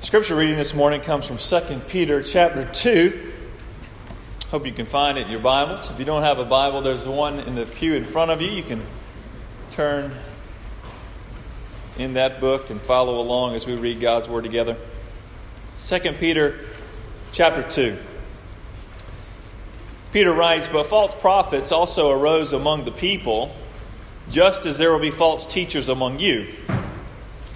Scripture reading this morning comes from 2 Peter chapter 2. Hope you can find it in your Bibles. If you don't have a Bible, there's one in the pew in front of you. You can turn in that book and follow along as we read God's Word together. 2 Peter chapter 2. Peter writes, But false prophets also arose among the people, just as there will be false teachers among you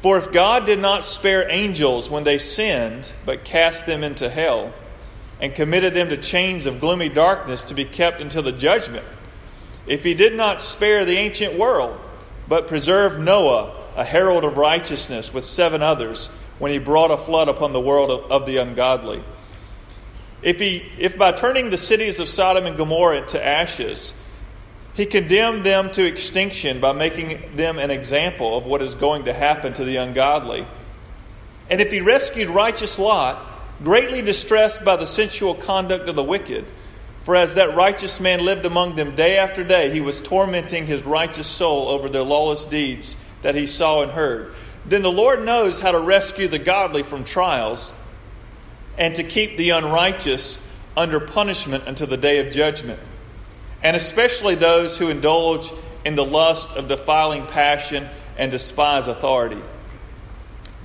For if God did not spare angels when they sinned, but cast them into hell, and committed them to chains of gloomy darkness to be kept until the judgment, if he did not spare the ancient world, but preserved Noah, a herald of righteousness, with seven others, when he brought a flood upon the world of the ungodly, if, he, if by turning the cities of Sodom and Gomorrah to ashes, he condemned them to extinction by making them an example of what is going to happen to the ungodly. And if he rescued righteous Lot, greatly distressed by the sensual conduct of the wicked, for as that righteous man lived among them day after day, he was tormenting his righteous soul over their lawless deeds that he saw and heard. Then the Lord knows how to rescue the godly from trials and to keep the unrighteous under punishment until the day of judgment and especially those who indulge in the lust of defiling passion and despise authority.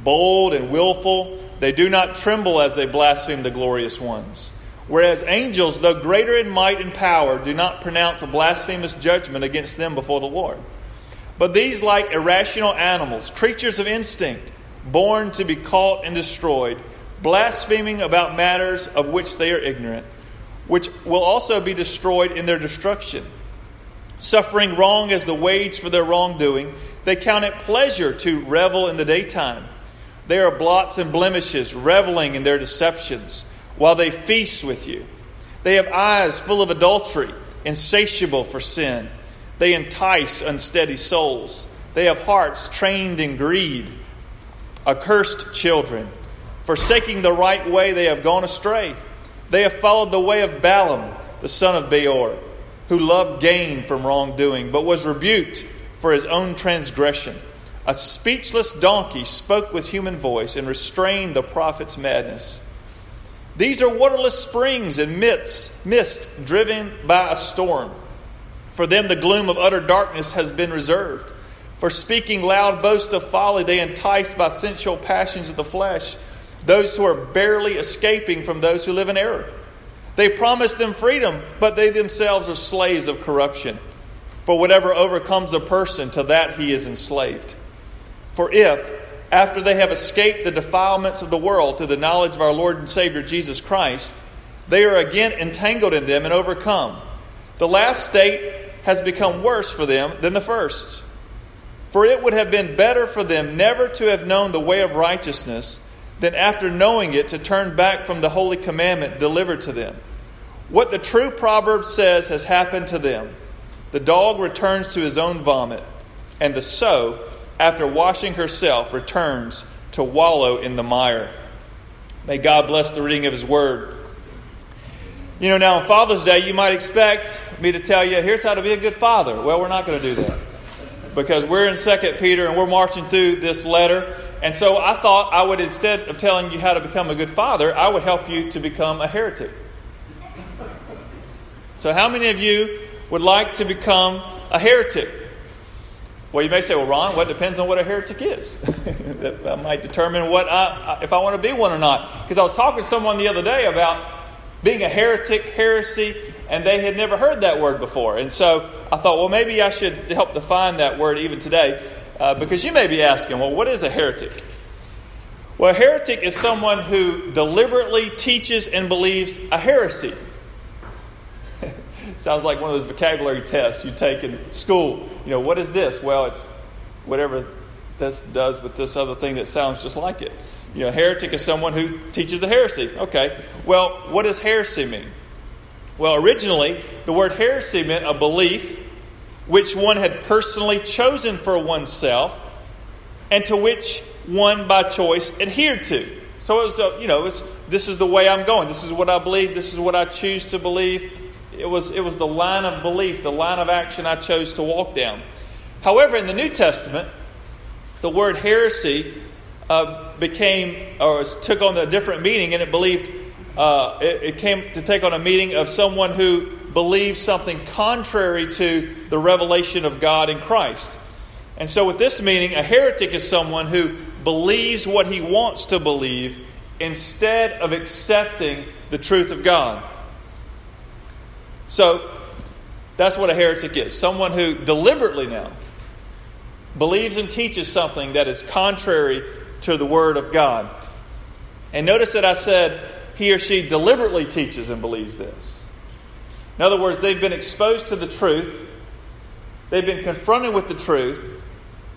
Bold and willful, they do not tremble as they blaspheme the glorious ones. Whereas angels, though greater in might and power, do not pronounce a blasphemous judgment against them before the Lord. But these, like irrational animals, creatures of instinct, born to be caught and destroyed, blaspheming about matters of which they are ignorant, which will also be destroyed in their destruction. Suffering wrong as the wage for their wrongdoing, they count it pleasure to revel in the daytime. They are blots and blemishes, reveling in their deceptions, while they feast with you. They have eyes full of adultery, insatiable for sin. They entice unsteady souls. They have hearts trained in greed. Accursed children, forsaking the right way, they have gone astray. They have followed the way of Balaam, the son of Beor, who loved gain from wrongdoing, but was rebuked for his own transgression. A speechless donkey spoke with human voice and restrained the prophet's madness. These are waterless springs and mist, mist driven by a storm. For them, the gloom of utter darkness has been reserved. For speaking loud boasts of folly, they entice by sensual passions of the flesh those who are barely escaping from those who live in error. They promise them freedom, but they themselves are slaves of corruption. For whatever overcomes a person, to that he is enslaved. For if, after they have escaped the defilements of the world through the knowledge of our Lord and Savior Jesus Christ, they are again entangled in them and overcome, the last state has become worse for them than the first. For it would have been better for them never to have known the way of righteousness than after knowing it to turn back from the holy commandment delivered to them. What the true proverb says has happened to them. The dog returns to his own vomit, and the sow, after washing herself, returns to wallow in the mire. May God bless the reading of his word. You know, now on Father's Day, you might expect me to tell you, here's how to be a good father. Well, we're not going to do that because we're in 2 Peter and we're marching through this letter. And so I thought I would, instead of telling you how to become a good father, I would help you to become a heretic. So, how many of you would like to become a heretic? Well, you may say, well, Ron, what depends on what a heretic is. that might determine what I, if I want to be one or not. Because I was talking to someone the other day about being a heretic, heresy, and they had never heard that word before. And so I thought, well, maybe I should help define that word even today, uh, because you may be asking, well, what is a heretic? Well, a heretic is someone who deliberately teaches and believes a heresy. Sounds like one of those vocabulary tests you take in school. You know, what is this? Well, it's whatever this does with this other thing that sounds just like it. You know, heretic is someone who teaches a heresy. Okay. Well, what does heresy mean? Well, originally, the word heresy meant a belief which one had personally chosen for oneself and to which one by choice adhered to. So it was, a, you know, was, this is the way I'm going. This is what I believe. This is what I choose to believe. It was, it was the line of belief, the line of action I chose to walk down. However, in the New Testament, the word heresy uh, became or took on a different meaning, and it believed uh, it, it came to take on a meaning of someone who believes something contrary to the revelation of God in Christ. And so, with this meaning, a heretic is someone who believes what he wants to believe instead of accepting the truth of God. So, that's what a heretic is someone who deliberately now believes and teaches something that is contrary to the Word of God. And notice that I said he or she deliberately teaches and believes this. In other words, they've been exposed to the truth, they've been confronted with the truth,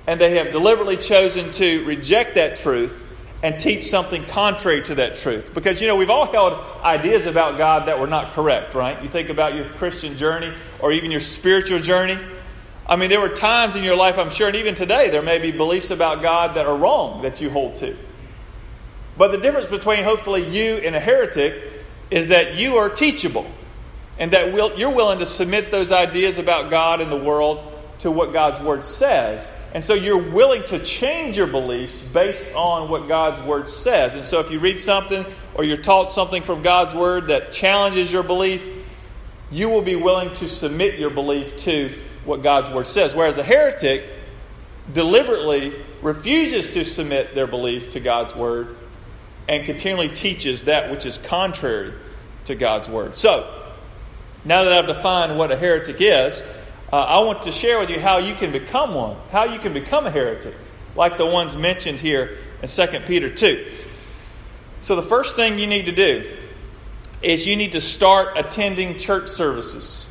and they have deliberately chosen to reject that truth and teach something contrary to that truth. Because, you know, we've all held ideas about God that were not correct, right? You think about your Christian journey or even your spiritual journey. I mean, there were times in your life, I'm sure, and even today, there may be beliefs about God that are wrong that you hold to. But the difference between hopefully you and a heretic is that you are teachable and that you're willing to submit those ideas about God and the world to what God's Word says. And so you're willing to change your beliefs based on what God's Word says. And so if you read something or you're taught something from God's Word that challenges your belief, you will be willing to submit your belief to what God's Word says. Whereas a heretic deliberately refuses to submit their belief to God's Word and continually teaches that which is contrary to God's Word. So, now that I've defined what a heretic is, uh, I want to share with you how you can become one, how you can become a heretic, like the ones mentioned here in 2 Peter 2. So, the first thing you need to do is you need to start attending church services.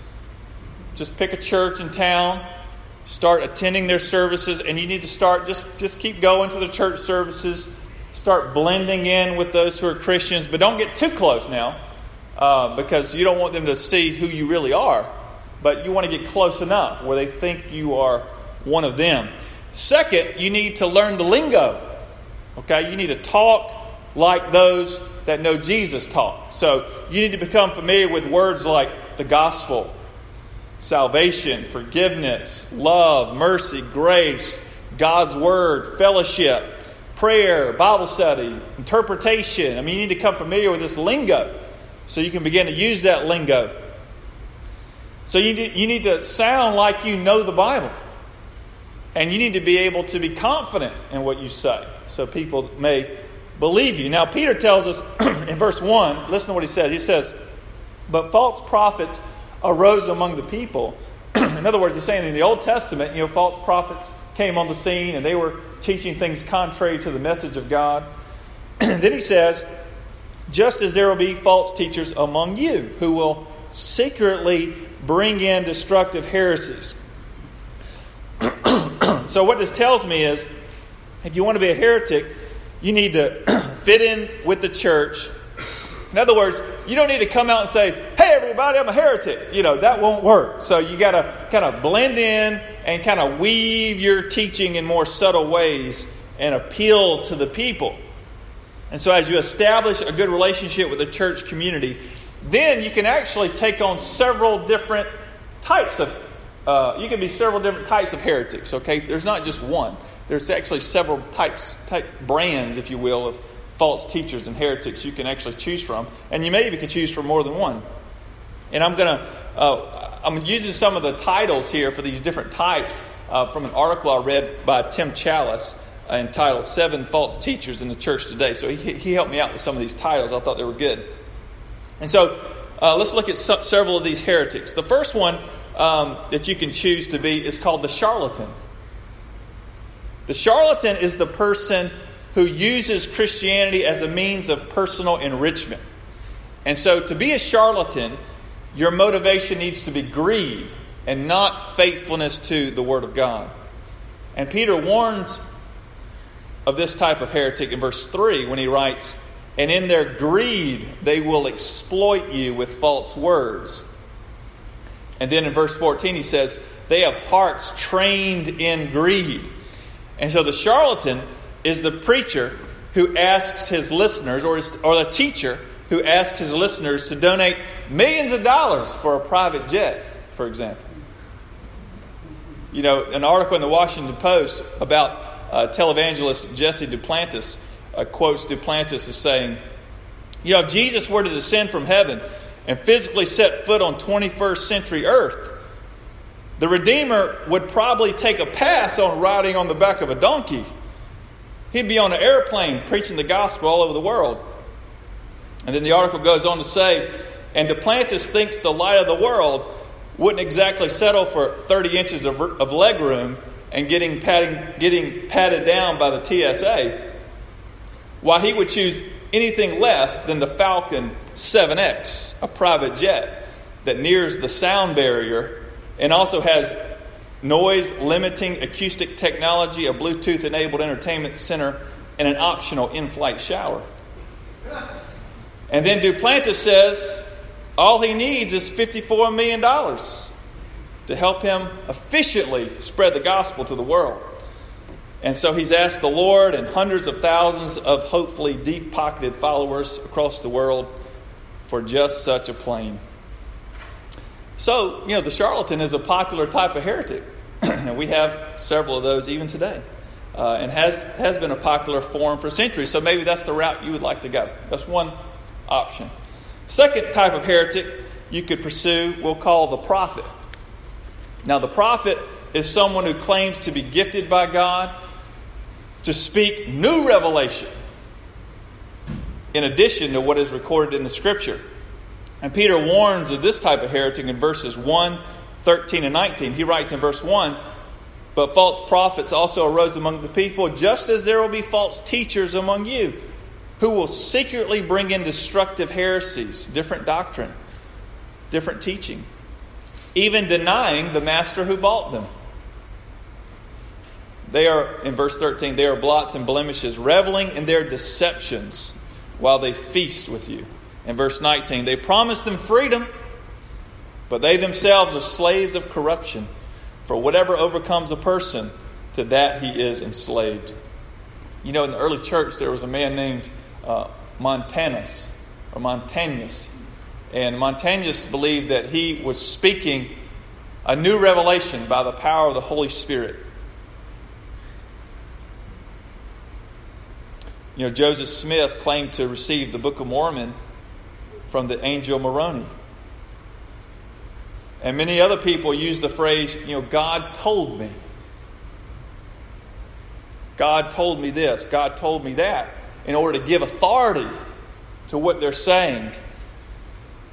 Just pick a church in town, start attending their services, and you need to start just, just keep going to the church services start blending in with those who are Christians, but don't get too close now uh, because you don't want them to see who you really are. But you want to get close enough where they think you are one of them. Second, you need to learn the lingo. Okay, you need to talk like those that know Jesus talk. So you need to become familiar with words like the gospel, salvation, forgiveness, love, mercy, grace, God's word, fellowship, prayer, Bible study, interpretation. I mean, you need to come familiar with this lingo so you can begin to use that lingo. So you need, you need to sound like you know the Bible. And you need to be able to be confident in what you say so people may believe you. Now, Peter tells us in verse 1, listen to what he says. He says, But false prophets arose among the people. in other words, he's saying in the Old Testament, you know, false prophets came on the scene and they were teaching things contrary to the message of God. then he says, just as there will be false teachers among you who will secretly bring in destructive heresies. so, what this tells me is if you want to be a heretic, you need to fit in with the church. In other words, you don't need to come out and say, hey, everybody, I'm a heretic. You know, that won't work. So, you got to kind of blend in and kind of weave your teaching in more subtle ways and appeal to the people. And so, as you establish a good relationship with the church community, then you can actually take on several different types of. Uh, you can be several different types of heretics. Okay, there's not just one. There's actually several types, type brands, if you will, of false teachers and heretics you can actually choose from, and you may even can choose from more than one. And I'm going to uh, I'm using some of the titles here for these different types uh, from an article I read by Tim Challies uh, entitled Seven False Teachers in the Church Today. So he, he helped me out with some of these titles. I thought they were good. And so uh, let's look at so, several of these heretics. The first one um, that you can choose to be is called the charlatan. The charlatan is the person who uses Christianity as a means of personal enrichment. And so to be a charlatan your motivation needs to be greed and not faithfulness to the Word of God. And Peter warns of this type of heretic in verse 3 when he writes, And in their greed they will exploit you with false words. And then in verse 14 he says, They have hearts trained in greed. And so the charlatan is the preacher who asks his listeners, or, his, or the teacher who asks his listeners to donate millions of dollars for a private jet, for example. You know, an article in the Washington Post about uh, televangelist Jesse Duplantis uh, quotes Duplantis as saying, You know, if Jesus were to descend from heaven and physically set foot on 21st century earth, the Redeemer would probably take a pass on riding on the back of a donkey. He'd be on an airplane preaching the gospel all over the world. And then the article goes on to say, and Duplantis thinks the light of the world wouldn't exactly settle for 30 inches of, of leg room and getting, getting patted down by the TSA, while he would choose anything less than the Falcon 7X, a private jet that nears the sound barrier and also has noise limiting acoustic technology, a Bluetooth enabled entertainment center, and an optional in flight shower. And then Duplantis says all he needs is $54 million to help him efficiently spread the gospel to the world. And so he's asked the Lord and hundreds of thousands of hopefully deep pocketed followers across the world for just such a plane. So, you know, the charlatan is a popular type of heretic. and we have several of those even today. Uh, and has, has been a popular form for centuries. So maybe that's the route you would like to go. That's one option. Second type of heretic you could pursue, we'll call the prophet. Now, the prophet is someone who claims to be gifted by God to speak new revelation in addition to what is recorded in the scripture. And Peter warns of this type of heretic in verses 1, 13, and 19. He writes in verse 1 But false prophets also arose among the people, just as there will be false teachers among you, who will secretly bring in destructive heresies, different doctrine, different teaching, even denying the master who bought them. They are, in verse 13, they are blots and blemishes, reveling in their deceptions while they feast with you. In verse 19, they promise them freedom, but they themselves are slaves of corruption. For whatever overcomes a person, to that he is enslaved. You know, in the early church, there was a man named uh, Montanus, or Montanus. And Montanus believed that he was speaking a new revelation by the power of the Holy Spirit. You know, Joseph Smith claimed to receive the Book of Mormon from the angel Moroni. And many other people use the phrase, you know, God told me. God told me this, God told me that, in order to give authority to what they're saying.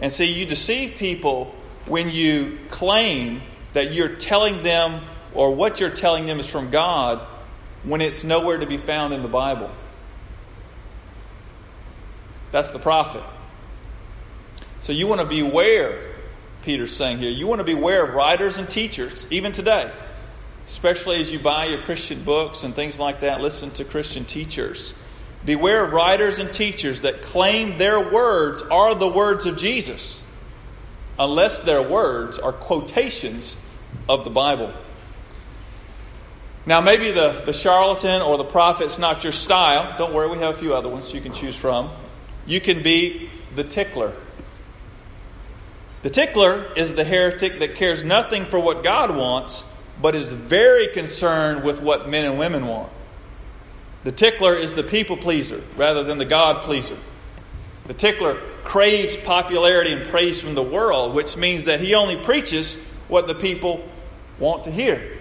And see, you deceive people when you claim that you're telling them or what you're telling them is from God when it's nowhere to be found in the Bible. That's the prophet. So you want to beware, Peter's saying here. You want to beware of writers and teachers, even today, especially as you buy your Christian books and things like that, listen to Christian teachers. Beware of writers and teachers that claim their words are the words of Jesus, unless their words are quotations of the Bible. Now, maybe the, the charlatan or the prophet's not your style. Don't worry, we have a few other ones you can choose from. You can be the tickler. The tickler is the heretic that cares nothing for what God wants, but is very concerned with what men and women want. The tickler is the people pleaser rather than the God pleaser. The tickler craves popularity and praise from the world, which means that he only preaches what the people want to hear.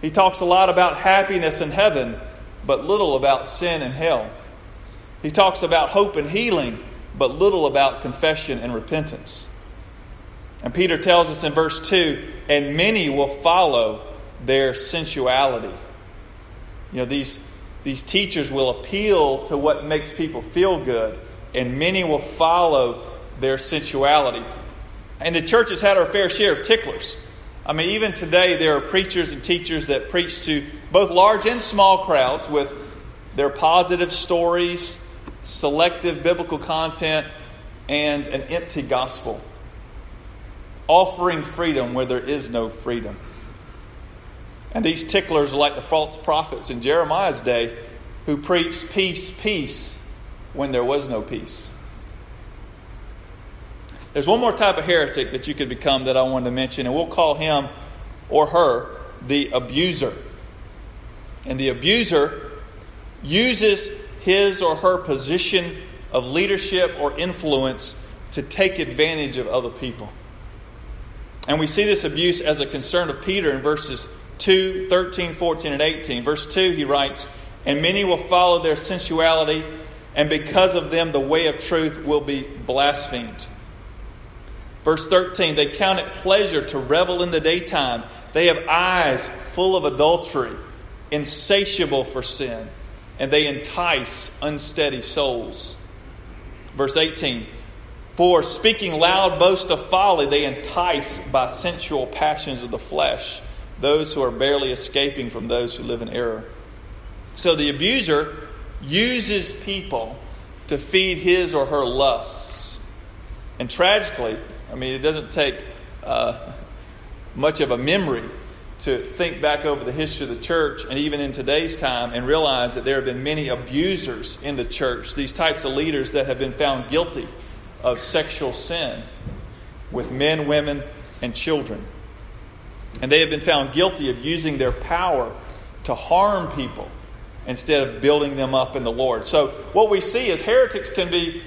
He talks a lot about happiness in heaven, but little about sin and hell. He talks about hope and healing, but little about confession and repentance. And Peter tells us in verse 2 and many will follow their sensuality. You know, these, these teachers will appeal to what makes people feel good, and many will follow their sensuality. And the church has had our fair share of ticklers. I mean, even today, there are preachers and teachers that preach to both large and small crowds with They're positive stories, selective biblical content, and an empty gospel. Offering freedom where there is no freedom. And these ticklers are like the false prophets in Jeremiah's day who preached peace, peace when there was no peace. There's one more type of heretic that you could become that I wanted to mention, and we'll call him or her the abuser. And the abuser uses his or her position of leadership or influence to take advantage of other people. And we see this abuse as a concern of Peter in verses 2, 13, 14, and 18. Verse 2, he writes, And many will follow their sensuality, and because of them, the way of truth will be blasphemed. Verse 13, they count it pleasure to revel in the daytime. They have eyes full of adultery, insatiable for sin, and they entice unsteady souls. Verse 18, for speaking loud boast of folly, they entice by sensual passions of the flesh those who are barely escaping from those who live in error. So the abuser uses people to feed his or her lusts. And tragically, I mean, it doesn't take uh, much of a memory to think back over the history of the church and even in today's time and realize that there have been many abusers in the church, these types of leaders that have been found guilty of sexual sin with men, women, and children. And they have been found guilty of using their power to harm people instead of building them up in the Lord. So, what we see is heretics can be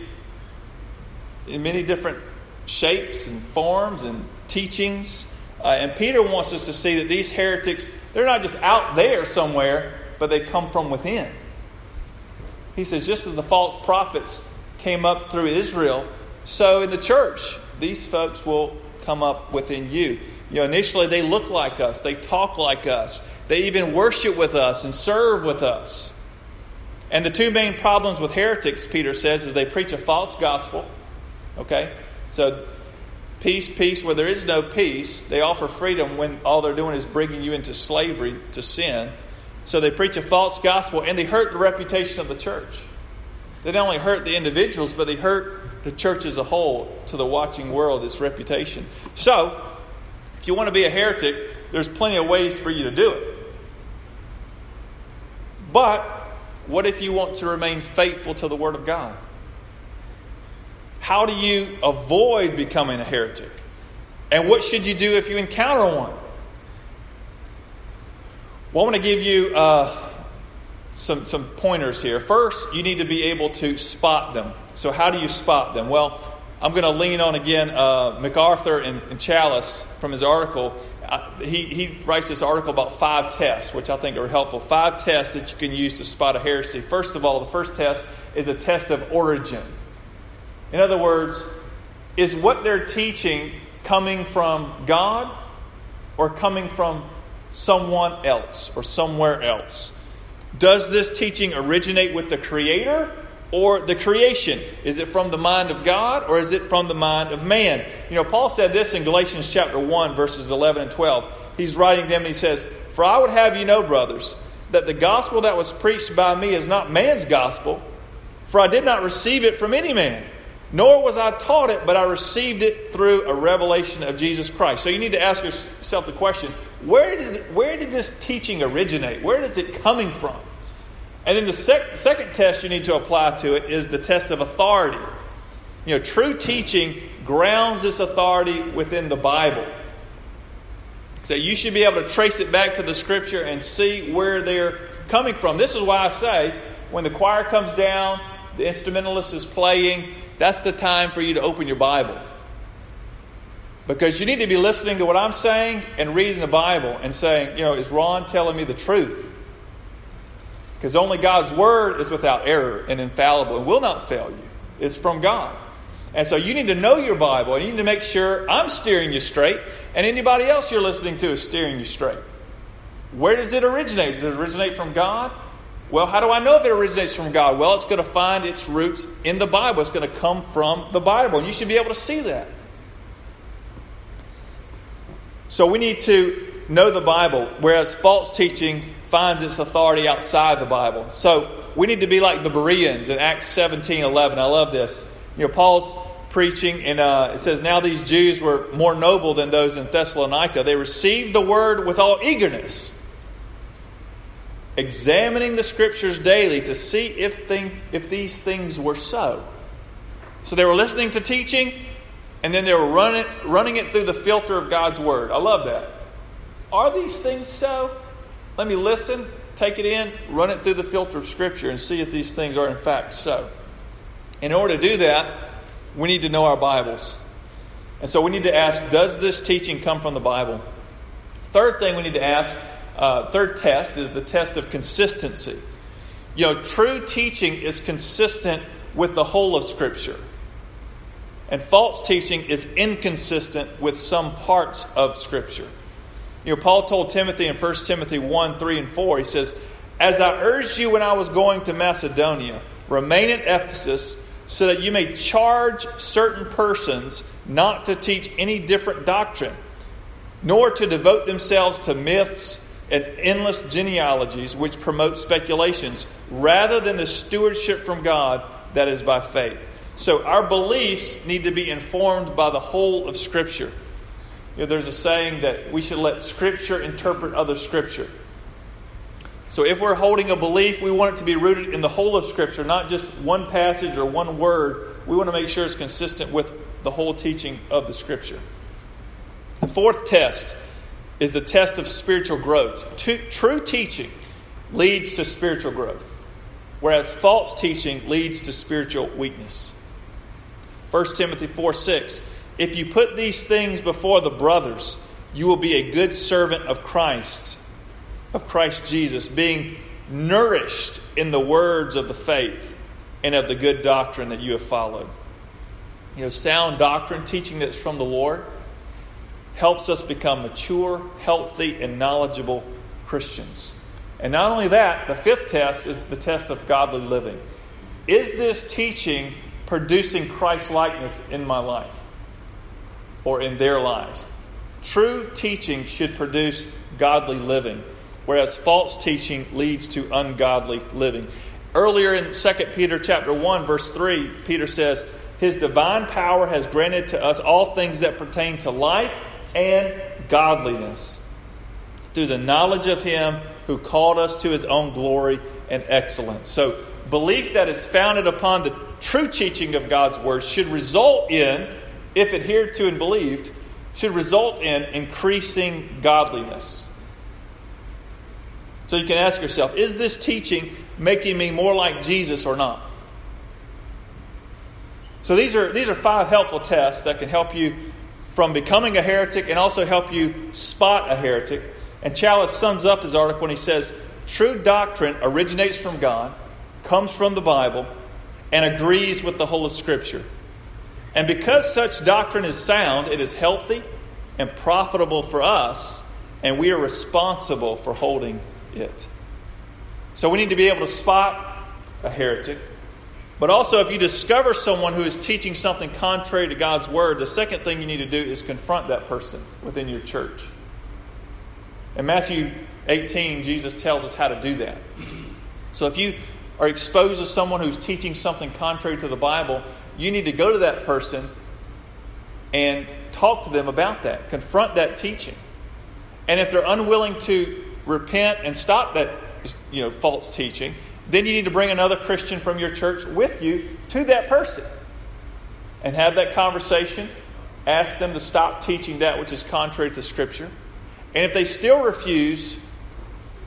in many different shapes and forms and teachings. Uh, and Peter wants us to see that these heretics, they're not just out there somewhere, but they come from within. He says, just as the false prophets came up through Israel, so in the church, these folks will come up within you. You know, initially they look like us, they talk like us, they even worship with us and serve with us. And the two main problems with heretics, Peter says, is they preach a false gospel. Okay? So, peace, peace, where there is no peace. They offer freedom when all they're doing is bringing you into slavery to sin. So, they preach a false gospel and they hurt the reputation of the church. They don't only hurt the individuals, but they hurt the church as a whole to the watching world, its reputation. So, if you want to be a heretic, there's plenty of ways for you to do it. But what if you want to remain faithful to the Word of God? How do you avoid becoming a heretic? And what should you do if you encounter one? Well, I want to give you uh, some, some pointers here. First, you need to be able to spot them. So, how do you spot them? Well, I'm going to lean on again uh, MacArthur and, and, Challies from his article. Uh, he, he writes this article about five tests, which I think are helpful. Five tests that you can use to spot a heresy. First of all, the first test is a test of origin. In other words, is what they're teaching coming from God or coming from someone else or somewhere else? Does this teaching originate with the Creator or the creation? Is it from the mind of God or is it from the mind of man? You know, Paul said this in Galatians chapter 1, verses 11 and 12. He's writing them and he says, For I would have you know, brothers, that the gospel that was preached by me is not man's gospel, for I did not receive it from any man. Nor was I taught it, but I received it through a revelation of Jesus Christ. So you need to ask yourself the question where did, where did this teaching originate? Where is it coming from? And then the sec- second test you need to apply to it is the test of authority. You know, true teaching grounds its authority within the Bible. So you should be able to trace it back to the Scripture and see where they're coming from. This is why I say when the choir comes down, the instrumentalist is playing, that's the time for you to open your Bible. Because you need to be listening to what I'm saying and reading the Bible and saying, you know, is Ron telling me the truth? Because only God's word is without error and infallible and will not fail you. It's from God. And so you need to know your Bible and you need to make sure I'm steering you straight and anybody else you're listening to is steering you straight. Where does it originate? Does it originate from God? Well, how do I know if it originates from God? Well, it's going to find its roots in the Bible. It's going to come from the Bible, and you should be able to see that. So we need to know the Bible, whereas false teaching finds its authority outside the Bible. So we need to be like the Bereans in Acts 17 11. I love this. You know, Paul's preaching, and uh, it says, Now these Jews were more noble than those in Thessalonica. They received the word with all eagerness, examining the scriptures daily to see if, thing, if these things were so. So they were listening to teaching, and then they were running, running it through the filter of God's word. I love that. Are these things so? Let me listen, take it in, run it through the filter of Scripture, and see if these things are in fact so. In order to do that, we need to know our Bibles. And so we need to ask Does this teaching come from the Bible? Third thing we need to ask, uh, third test, is the test of consistency. You know, true teaching is consistent with the whole of Scripture. And false teaching is inconsistent with some parts of Scripture. You know, Paul told Timothy in 1 Timothy 1 3 and 4, he says, As I urged you when I was going to Macedonia, remain at Ephesus so that you may charge certain persons not to teach any different doctrine, nor to devote themselves to myths and endless genealogies which promote speculations, rather than the stewardship from God that is by faith. So our beliefs need to be informed by the whole of Scripture. You know, there's a saying that we should let Scripture interpret other Scripture. So if we're holding a belief, we want it to be rooted in the whole of Scripture, not just one passage or one word. We want to make sure it's consistent with the whole teaching of the Scripture. The fourth test is the test of spiritual growth. True teaching leads to spiritual growth, whereas false teaching leads to spiritual weakness. 1 Timothy 4 6. If you put these things before the brothers, you will be a good servant of Christ of Christ Jesus, being nourished in the words of the faith and of the good doctrine that you have followed. You know, sound doctrine, teaching that's from the Lord, helps us become mature, healthy, and knowledgeable Christians. And not only that, the fifth test is the test of godly living. Is this teaching producing Christ likeness in my life or in their lives? True teaching should produce godly living whereas false teaching leads to ungodly living. Earlier in 2 Peter chapter 1 verse 3, Peter says, "His divine power has granted to us all things that pertain to life and godliness through the knowledge of him who called us to his own glory and excellence." So, belief that is founded upon the true teaching of God's word should result in if adhered to and believed should result in increasing godliness. So you can ask yourself is this teaching making me more like Jesus or not? So these are, these are five helpful tests that can help you from becoming a heretic and also help you spot a heretic. And Challies sums up his article when he says, True doctrine originates from God, comes from the Bible, and agrees with the whole of Scripture. And because such doctrine is sound, it is healthy and profitable for us, and we are responsible for holding it. So we need to be able to spot a heretic. But also, if you discover someone who is teaching something contrary to God's word, the second thing you need to do is confront that person within your church. In Matthew 18, Jesus tells us how to do that. So if you are exposed to someone who's teaching something contrary to the Bible, you need to go to that person and talk to them about that, confront that teaching. And if they're unwilling to repent and stop that you know, false teaching, then you need to bring another Christian from your church with you to that person and have that conversation. Ask them to stop teaching that which is contrary to Scripture. And if they still refuse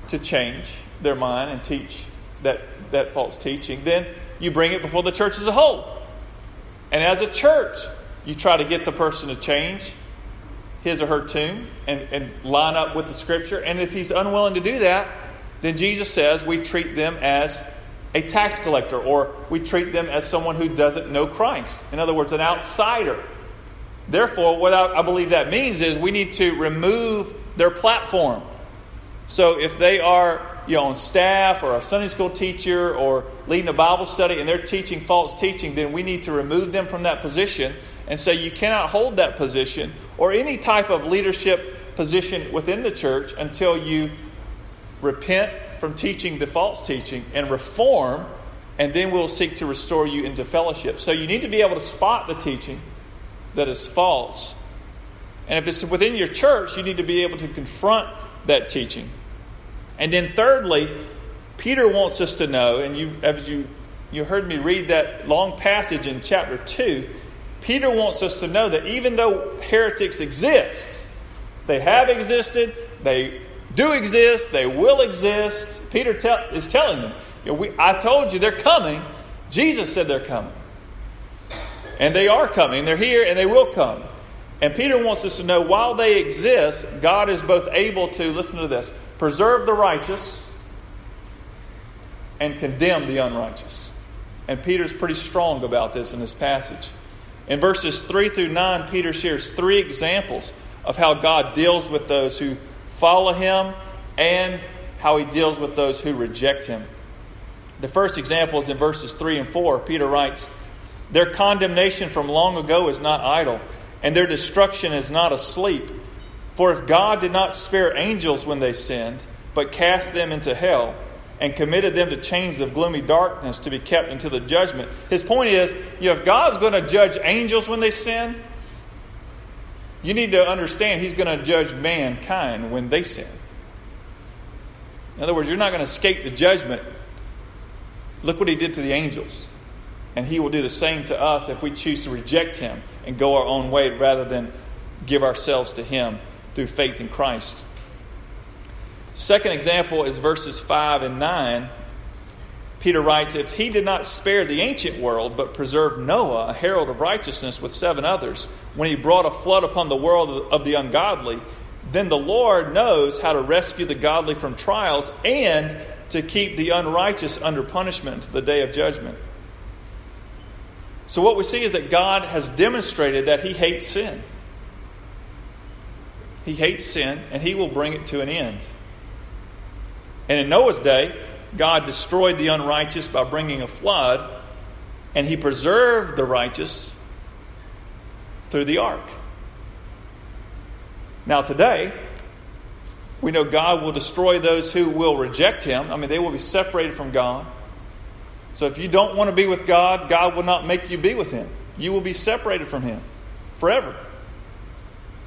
to change their mind and teach that, that false teaching, then you bring it before the church as a whole. And as a church, you try to get the person to change his or her tune and, and line up with the scripture. And if he's unwilling to do that, then Jesus says we treat them as a tax collector or we treat them as someone who doesn't know Christ. In other words, an outsider. Therefore, what I, I believe that means is we need to remove their platform. So if they are you know, on staff or a Sunday school teacher or leading a Bible study and they're teaching false teaching, then we need to remove them from that position and say you cannot hold that position or any type of leadership position within the church until you repent from teaching the false teaching and reform, and then we'll seek to restore you into fellowship. So you need to be able to spot the teaching that is false. And if it's within your church, you need to be able to confront that teaching. And then, thirdly, Peter wants us to know, and you, as you, you heard me read that long passage in chapter 2, Peter wants us to know that even though heretics exist, they have existed, they do exist, they will exist. Peter tell, is telling them, you know, we, I told you they're coming. Jesus said they're coming. And they are coming. They're here and they will come. And Peter wants us to know while they exist, God is both able to, listen to this, preserve the righteous and condemn the unrighteous. And Peter's pretty strong about this in this passage. In verses 3 through 9, Peter shares three examples of how God deals with those who follow him and how he deals with those who reject him. The first example is in verses 3 and 4. Peter writes, Their condemnation from long ago is not idle, and their destruction is not asleep. For if God did not spare angels when they sinned, but cast them into hell, and committed them to chains of gloomy darkness to be kept until the judgment. His point is, you know, if God's going to judge angels when they sin, you need to understand He's going to judge mankind when they sin. In other words, you're not going to escape the judgment. Look what He did to the angels. And He will do the same to us if we choose to reject Him and go our own way rather than give ourselves to Him through faith in Christ. Second example is verses 5 and 9. Peter writes, If he did not spare the ancient world, but preserved Noah, a herald of righteousness, with seven others, when he brought a flood upon the world of the ungodly, then the Lord knows how to rescue the godly from trials and to keep the unrighteous under punishment to the day of judgment. So, what we see is that God has demonstrated that he hates sin. He hates sin, and he will bring it to an end. And in Noah's day, God destroyed the unrighteous by bringing a flood, and he preserved the righteous through the ark. Now, today, we know God will destroy those who will reject him. I mean, they will be separated from God. So if you don't want to be with God, God will not make you be with him. You will be separated from him forever.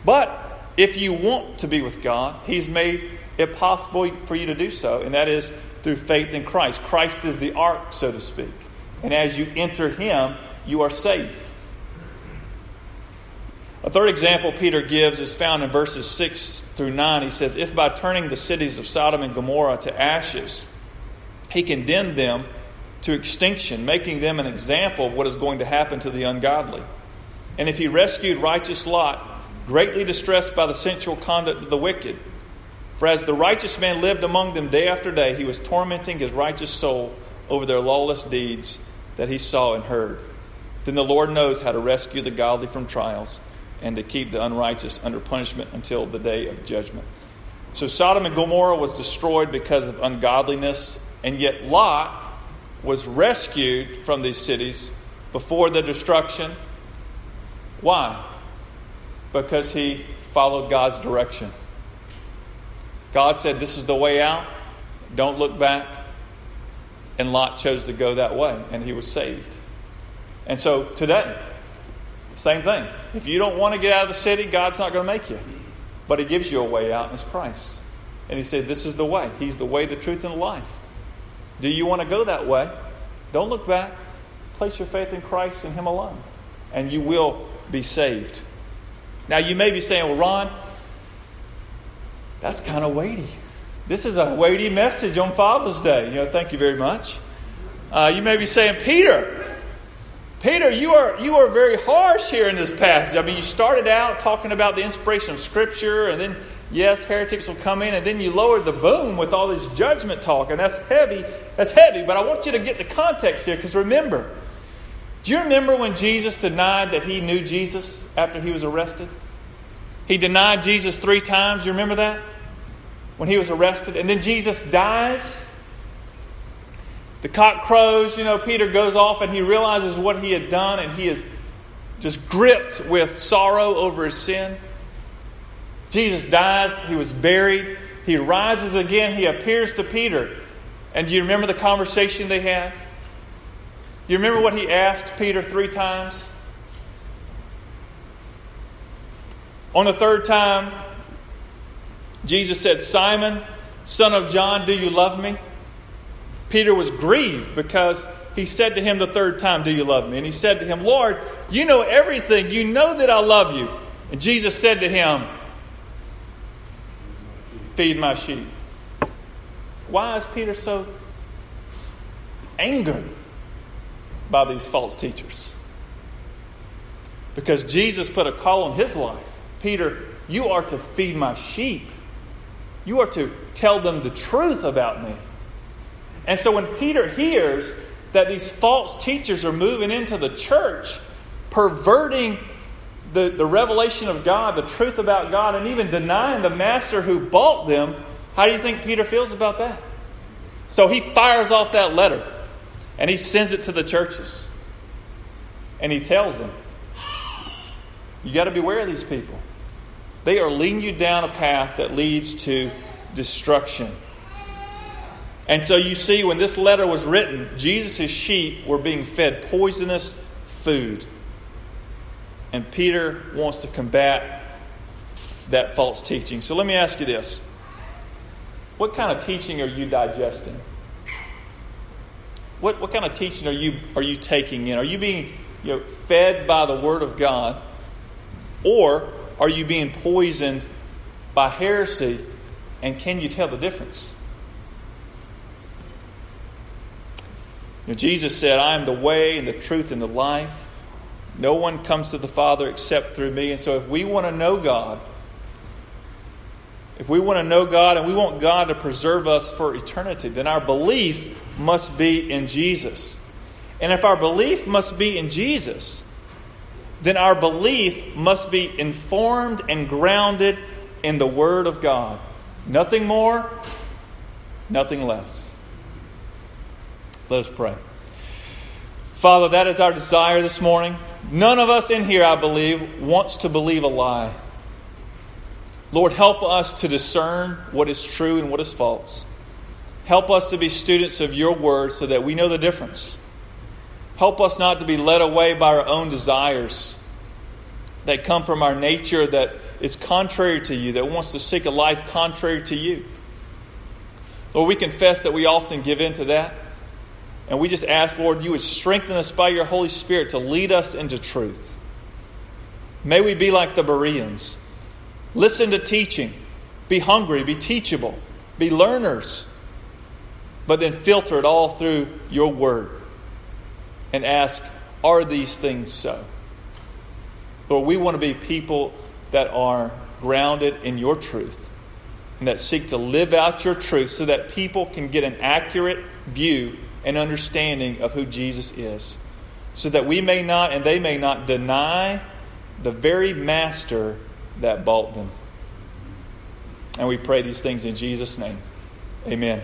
But if you want to be with God, he's made it possible for you to do so, and that is through faith in Christ. Christ is the ark, so to speak. And as you enter Him, you are safe. A third example Peter gives is found in verses 6 through 9. He says, If by turning the cities of Sodom and Gomorrah to ashes, he condemned them to extinction, making them an example of what is going to happen to the ungodly. And if he rescued righteous Lot, greatly distressed by the sensual conduct of the wicked, for as the righteous man lived among them day after day, he was tormenting his righteous soul over their lawless deeds that he saw and heard. Then the Lord knows how to rescue the godly from trials and to keep the unrighteous under punishment until the day of judgment. So Sodom and Gomorrah was destroyed because of ungodliness, and yet Lot was rescued from these cities before the destruction. Why? Because he followed God's direction. God said, This is the way out. Don't look back. And Lot chose to go that way, and he was saved. And so today, same thing. If you don't want to get out of the city, God's not going to make you. But He gives you a way out, and it's Christ. And He said, This is the way. He's the way, the truth, and the life. Do you want to go that way? Don't look back. Place your faith in Christ and Him alone, and you will be saved. Now, you may be saying, Well, Ron, that's kind of weighty. This is a weighty message on Father's Day. You know, thank you very much. Uh, you may be saying, Peter, Peter, you are you are very harsh here in this passage. I mean, you started out talking about the inspiration of Scripture, and then yes, heretics will come in, and then you lowered the boom with all this judgment talk, and that's heavy. That's heavy. But I want you to get the context here, because remember, do you remember when Jesus denied that he knew Jesus after he was arrested? He denied Jesus three times. You remember that? when he was arrested. And then Jesus dies. The cock crows, you know, Peter goes off and he realizes what he had done and he is just gripped with sorrow over his sin. Jesus dies, he was buried, he rises again, he appears to Peter. And do you remember the conversation they had? Do you remember what he asked Peter three times? On the third time, Jesus said, Simon, son of John, do you love me? Peter was grieved because he said to him the third time, Do you love me? And he said to him, Lord, you know everything. You know that I love you. And Jesus said to him, Feed my sheep. Why is Peter so angered by these false teachers? Because Jesus put a call on his life. Peter, you are to feed my sheep. You are to tell them the truth about me. And so when Peter hears that these false teachers are moving into the church, perverting the, the revelation of God, the truth about God, and even denying the master who bought them, how do you think Peter feels about that? So he fires off that letter and he sends it to the churches. And he tells them, You got to beware of these people. They are leading you down a path that leads to destruction. And so you see, when this letter was written, Jesus' sheep were being fed poisonous food. And Peter wants to combat that false teaching. So let me ask you this What kind of teaching are you digesting? What, what kind of teaching are you, are you taking in? Are you being you know, fed by the Word of God? Or are you being poisoned by heresy? And can you tell the difference? Jesus said, I am the way and the truth and the life. No one comes to the Father except through me. And so, if we want to know God, if we want to know God and we want God to preserve us for eternity, then our belief must be in Jesus. And if our belief must be in Jesus, then our belief must be informed and grounded in the Word of God. Nothing more, nothing less. Let us pray. Father, that is our desire this morning. None of us in here, I believe, wants to believe a lie. Lord, help us to discern what is true and what is false. Help us to be students of your word so that we know the difference. Help us not to be led away by our own desires that come from our nature that is contrary to you, that wants to seek a life contrary to you. Lord, we confess that we often give in to that. And we just ask, Lord, you would strengthen us by your Holy Spirit to lead us into truth. May we be like the Bereans. Listen to teaching. Be hungry. Be teachable. Be learners. But then filter it all through your word and ask, are these things so? Lord, we want to be people that are grounded in your truth and that seek to live out your truth so that people can get an accurate view and understanding of who Jesus is, so that we may not and they may not deny the very master that bought them. And we pray these things in Jesus' name. Amen.